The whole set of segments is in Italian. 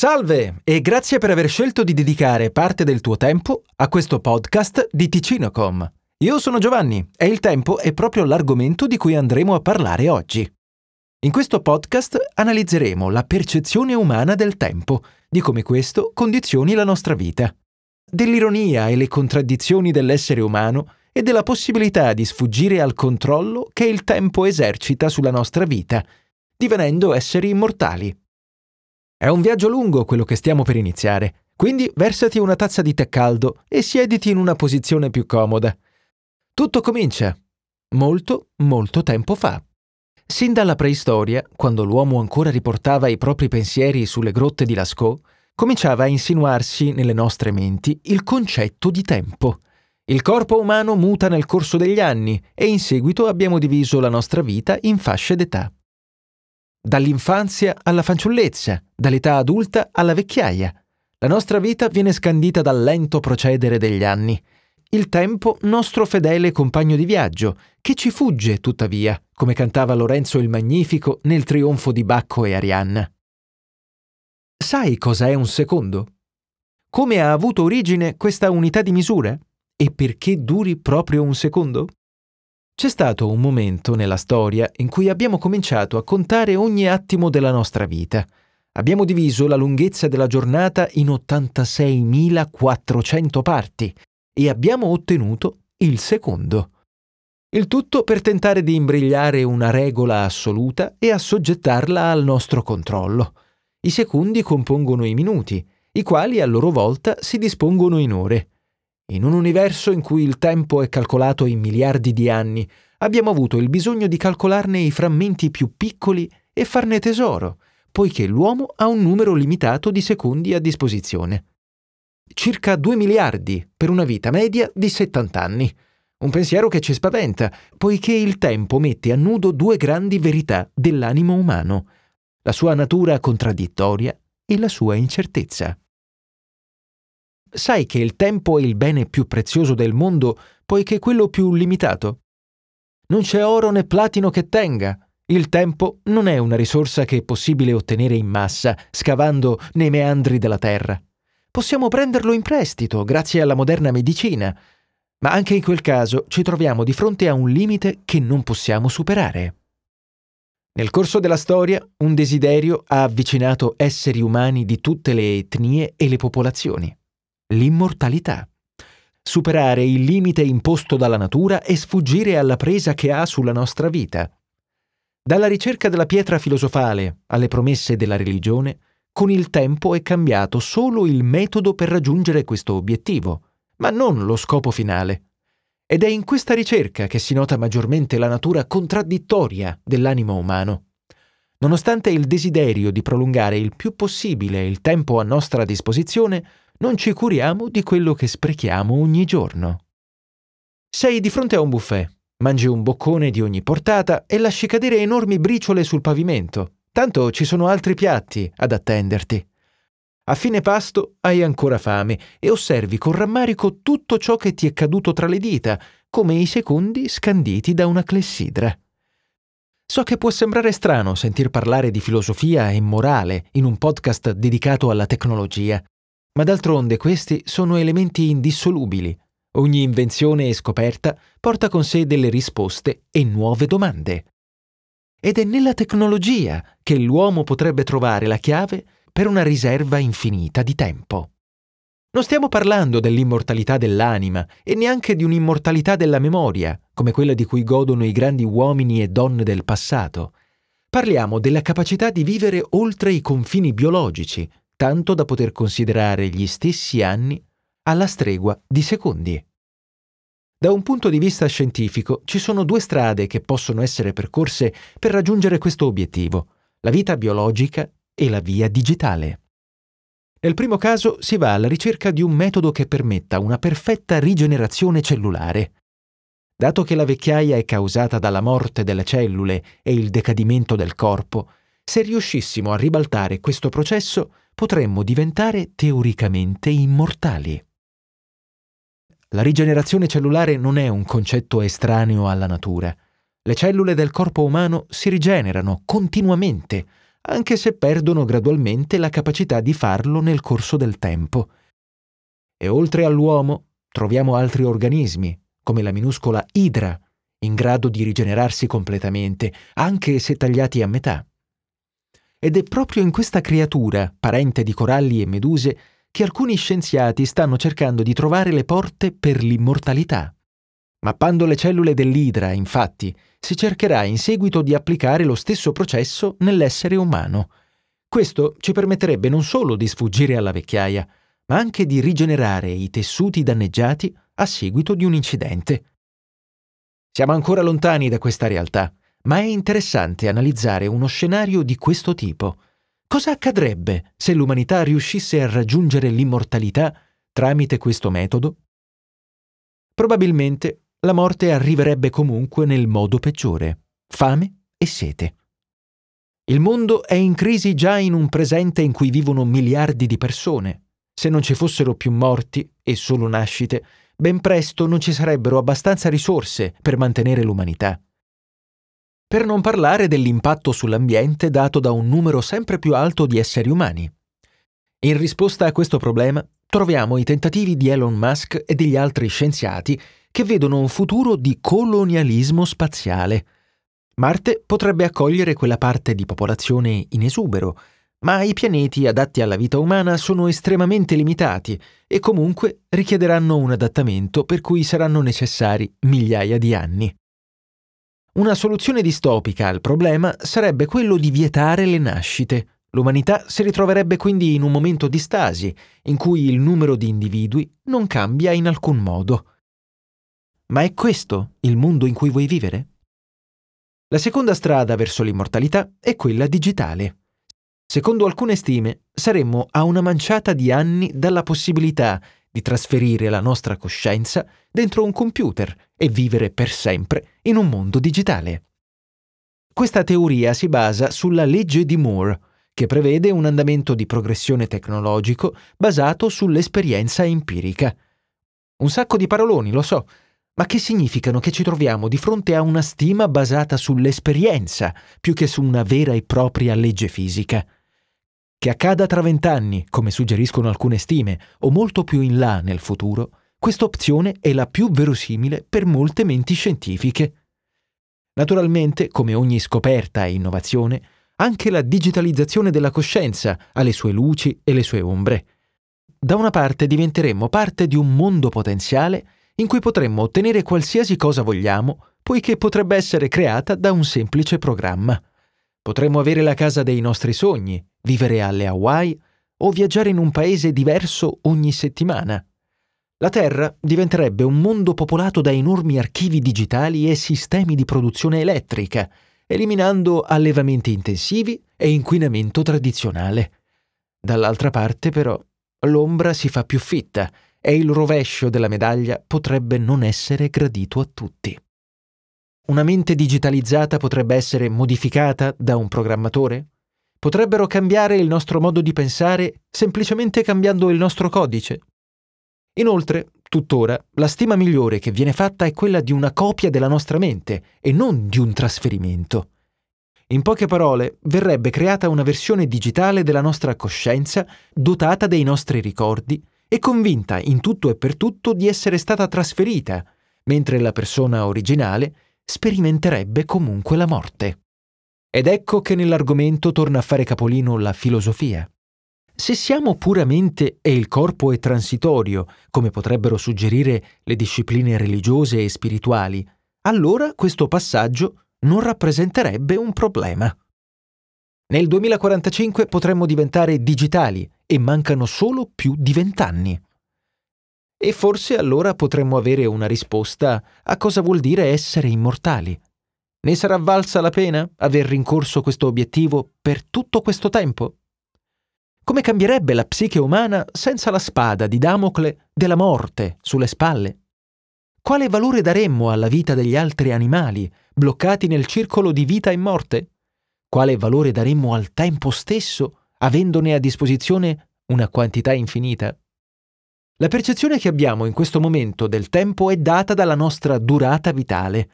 Salve e grazie per aver scelto di dedicare parte del tuo tempo a questo podcast di Ticinocom. Io sono Giovanni e il tempo è proprio l'argomento di cui andremo a parlare oggi. In questo podcast analizzeremo la percezione umana del tempo, di come questo condizioni la nostra vita, dell'ironia e le contraddizioni dell'essere umano e della possibilità di sfuggire al controllo che il tempo esercita sulla nostra vita, divenendo esseri immortali. È un viaggio lungo quello che stiamo per iniziare, quindi versati una tazza di tè caldo e siediti in una posizione più comoda. Tutto comincia molto, molto tempo fa. Sin dalla preistoria, quando l'uomo ancora riportava i propri pensieri sulle grotte di Lascaux, cominciava a insinuarsi nelle nostre menti il concetto di tempo. Il corpo umano muta nel corso degli anni e in seguito abbiamo diviso la nostra vita in fasce d'età dall'infanzia alla fanciullezza, dall'età adulta alla vecchiaia. La nostra vita viene scandita dal lento procedere degli anni. Il tempo nostro fedele compagno di viaggio, che ci fugge tuttavia, come cantava Lorenzo il Magnifico nel trionfo di Bacco e Arianna. Sai cosa è un secondo? Come ha avuto origine questa unità di misura? E perché duri proprio un secondo? C'è stato un momento nella storia in cui abbiamo cominciato a contare ogni attimo della nostra vita. Abbiamo diviso la lunghezza della giornata in 86.400 parti e abbiamo ottenuto il secondo. Il tutto per tentare di imbrigliare una regola assoluta e assoggettarla al nostro controllo. I secondi compongono i minuti, i quali a loro volta si dispongono in ore. In un universo in cui il tempo è calcolato in miliardi di anni, abbiamo avuto il bisogno di calcolarne i frammenti più piccoli e farne tesoro, poiché l'uomo ha un numero limitato di secondi a disposizione. Circa 2 miliardi per una vita media di 70 anni. Un pensiero che ci spaventa, poiché il tempo mette a nudo due grandi verità dell'animo umano, la sua natura contraddittoria e la sua incertezza. Sai che il tempo è il bene più prezioso del mondo, poiché quello più limitato? Non c'è oro né platino che tenga. Il tempo non è una risorsa che è possibile ottenere in massa, scavando nei meandri della terra. Possiamo prenderlo in prestito, grazie alla moderna medicina, ma anche in quel caso ci troviamo di fronte a un limite che non possiamo superare. Nel corso della storia, un desiderio ha avvicinato esseri umani di tutte le etnie e le popolazioni l'immortalità. Superare il limite imposto dalla natura e sfuggire alla presa che ha sulla nostra vita. Dalla ricerca della pietra filosofale alle promesse della religione, con il tempo è cambiato solo il metodo per raggiungere questo obiettivo, ma non lo scopo finale. Ed è in questa ricerca che si nota maggiormente la natura contraddittoria dell'animo umano. Nonostante il desiderio di prolungare il più possibile il tempo a nostra disposizione, non ci curiamo di quello che sprechiamo ogni giorno. Sei di fronte a un buffet, mangi un boccone di ogni portata e lasci cadere enormi briciole sul pavimento, tanto ci sono altri piatti ad attenderti. A fine pasto hai ancora fame e osservi con rammarico tutto ciò che ti è caduto tra le dita, come i secondi scanditi da una clessidra. So che può sembrare strano sentir parlare di filosofia e morale in un podcast dedicato alla tecnologia, ma d'altronde questi sono elementi indissolubili. Ogni invenzione e scoperta porta con sé delle risposte e nuove domande. Ed è nella tecnologia che l'uomo potrebbe trovare la chiave per una riserva infinita di tempo. Non stiamo parlando dell'immortalità dell'anima e neanche di un'immortalità della memoria, come quella di cui godono i grandi uomini e donne del passato. Parliamo della capacità di vivere oltre i confini biologici, tanto da poter considerare gli stessi anni alla stregua di secondi. Da un punto di vista scientifico ci sono due strade che possono essere percorse per raggiungere questo obiettivo, la vita biologica e la via digitale. Nel primo caso si va alla ricerca di un metodo che permetta una perfetta rigenerazione cellulare. Dato che la vecchiaia è causata dalla morte delle cellule e il decadimento del corpo, se riuscissimo a ribaltare questo processo potremmo diventare teoricamente immortali. La rigenerazione cellulare non è un concetto estraneo alla natura. Le cellule del corpo umano si rigenerano continuamente, anche se perdono gradualmente la capacità di farlo nel corso del tempo. E oltre all'uomo troviamo altri organismi, come la minuscola idra, in grado di rigenerarsi completamente, anche se tagliati a metà. Ed è proprio in questa creatura, parente di coralli e meduse, che alcuni scienziati stanno cercando di trovare le porte per l'immortalità. Mappando le cellule dell'idra, infatti, si cercherà in seguito di applicare lo stesso processo nell'essere umano. Questo ci permetterebbe non solo di sfuggire alla vecchiaia, ma anche di rigenerare i tessuti danneggiati a seguito di un incidente. Siamo ancora lontani da questa realtà, ma è interessante analizzare uno scenario di questo tipo. Cosa accadrebbe se l'umanità riuscisse a raggiungere l'immortalità tramite questo metodo? Probabilmente la morte arriverebbe comunque nel modo peggiore, fame e sete. Il mondo è in crisi già in un presente in cui vivono miliardi di persone. Se non ci fossero più morti e solo nascite, ben presto non ci sarebbero abbastanza risorse per mantenere l'umanità. Per non parlare dell'impatto sull'ambiente dato da un numero sempre più alto di esseri umani. In risposta a questo problema troviamo i tentativi di Elon Musk e degli altri scienziati che vedono un futuro di colonialismo spaziale. Marte potrebbe accogliere quella parte di popolazione in esubero, ma i pianeti adatti alla vita umana sono estremamente limitati e comunque richiederanno un adattamento per cui saranno necessari migliaia di anni. Una soluzione distopica al problema sarebbe quello di vietare le nascite. L'umanità si ritroverebbe quindi in un momento di stasi, in cui il numero di individui non cambia in alcun modo. Ma è questo il mondo in cui vuoi vivere? La seconda strada verso l'immortalità è quella digitale. Secondo alcune stime, saremmo a una manciata di anni dalla possibilità di trasferire la nostra coscienza dentro un computer e vivere per sempre in un mondo digitale. Questa teoria si basa sulla legge di Moore, che prevede un andamento di progressione tecnologico basato sull'esperienza empirica. Un sacco di paroloni, lo so, ma che significano che ci troviamo di fronte a una stima basata sull'esperienza più che su una vera e propria legge fisica. Che accada tra vent'anni, come suggeriscono alcune stime, o molto più in là nel futuro, questa opzione è la più verosimile per molte menti scientifiche. Naturalmente, come ogni scoperta e innovazione, anche la digitalizzazione della coscienza ha le sue luci e le sue ombre. Da una parte diventeremmo parte di un mondo potenziale in cui potremmo ottenere qualsiasi cosa vogliamo, poiché potrebbe essere creata da un semplice programma. Potremmo avere la casa dei nostri sogni, vivere alle Hawaii o viaggiare in un paese diverso ogni settimana. La Terra diventerebbe un mondo popolato da enormi archivi digitali e sistemi di produzione elettrica, eliminando allevamenti intensivi e inquinamento tradizionale. Dall'altra parte, però, l'ombra si fa più fitta e il rovescio della medaglia potrebbe non essere gradito a tutti. Una mente digitalizzata potrebbe essere modificata da un programmatore? Potrebbero cambiare il nostro modo di pensare semplicemente cambiando il nostro codice? Inoltre, tuttora, la stima migliore che viene fatta è quella di una copia della nostra mente e non di un trasferimento. In poche parole, verrebbe creata una versione digitale della nostra coscienza dotata dei nostri ricordi e convinta in tutto e per tutto di essere stata trasferita, mentre la persona originale sperimenterebbe comunque la morte. Ed ecco che nell'argomento torna a fare capolino la filosofia. Se siamo puramente e il corpo è transitorio, come potrebbero suggerire le discipline religiose e spirituali, allora questo passaggio non rappresenterebbe un problema. Nel 2045 potremmo diventare digitali e mancano solo più di vent'anni. E forse allora potremmo avere una risposta a cosa vuol dire essere immortali. Ne sarà valsa la pena aver rincorso questo obiettivo per tutto questo tempo? Come cambierebbe la psiche umana senza la spada di Damocle della morte sulle spalle? Quale valore daremmo alla vita degli altri animali bloccati nel circolo di vita e morte? Quale valore daremmo al tempo stesso avendone a disposizione una quantità infinita? La percezione che abbiamo in questo momento del tempo è data dalla nostra durata vitale.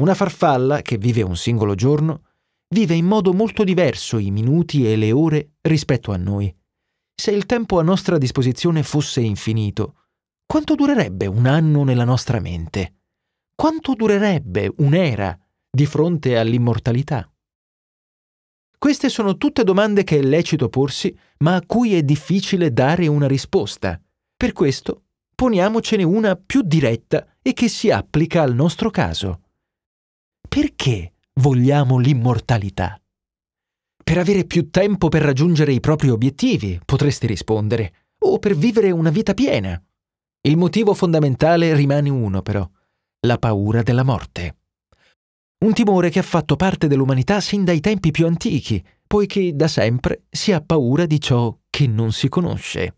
Una farfalla che vive un singolo giorno vive in modo molto diverso i minuti e le ore rispetto a noi. Se il tempo a nostra disposizione fosse infinito, quanto durerebbe un anno nella nostra mente? Quanto durerebbe un'era di fronte all'immortalità? Queste sono tutte domande che è lecito porsi, ma a cui è difficile dare una risposta. Per questo poniamocene una più diretta e che si applica al nostro caso. Perché vogliamo l'immortalità? Per avere più tempo per raggiungere i propri obiettivi, potresti rispondere, o per vivere una vita piena. Il motivo fondamentale rimane uno, però, la paura della morte. Un timore che ha fatto parte dell'umanità sin dai tempi più antichi, poiché da sempre si ha paura di ciò che non si conosce.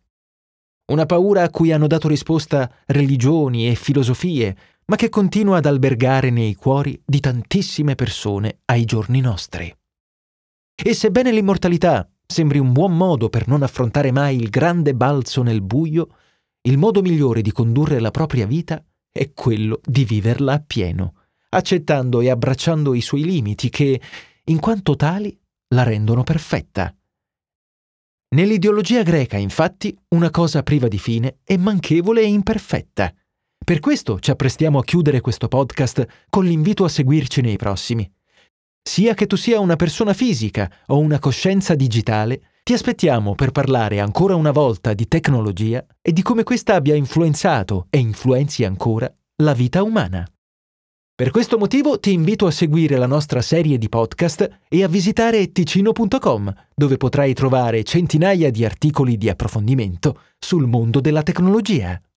Una paura a cui hanno dato risposta religioni e filosofie, ma che continua ad albergare nei cuori di tantissime persone ai giorni nostri. E sebbene l'immortalità sembri un buon modo per non affrontare mai il grande balzo nel buio, il modo migliore di condurre la propria vita è quello di viverla appieno, accettando e abbracciando i suoi limiti che, in quanto tali, la rendono perfetta. Nell'ideologia greca, infatti, una cosa priva di fine è manchevole e imperfetta. Per questo ci apprestiamo a chiudere questo podcast con l'invito a seguirci nei prossimi. Sia che tu sia una persona fisica o una coscienza digitale, ti aspettiamo per parlare ancora una volta di tecnologia e di come questa abbia influenzato e influenzi ancora la vita umana. Per questo motivo ti invito a seguire la nostra serie di podcast e a visitare ticino.com, dove potrai trovare centinaia di articoli di approfondimento sul mondo della tecnologia.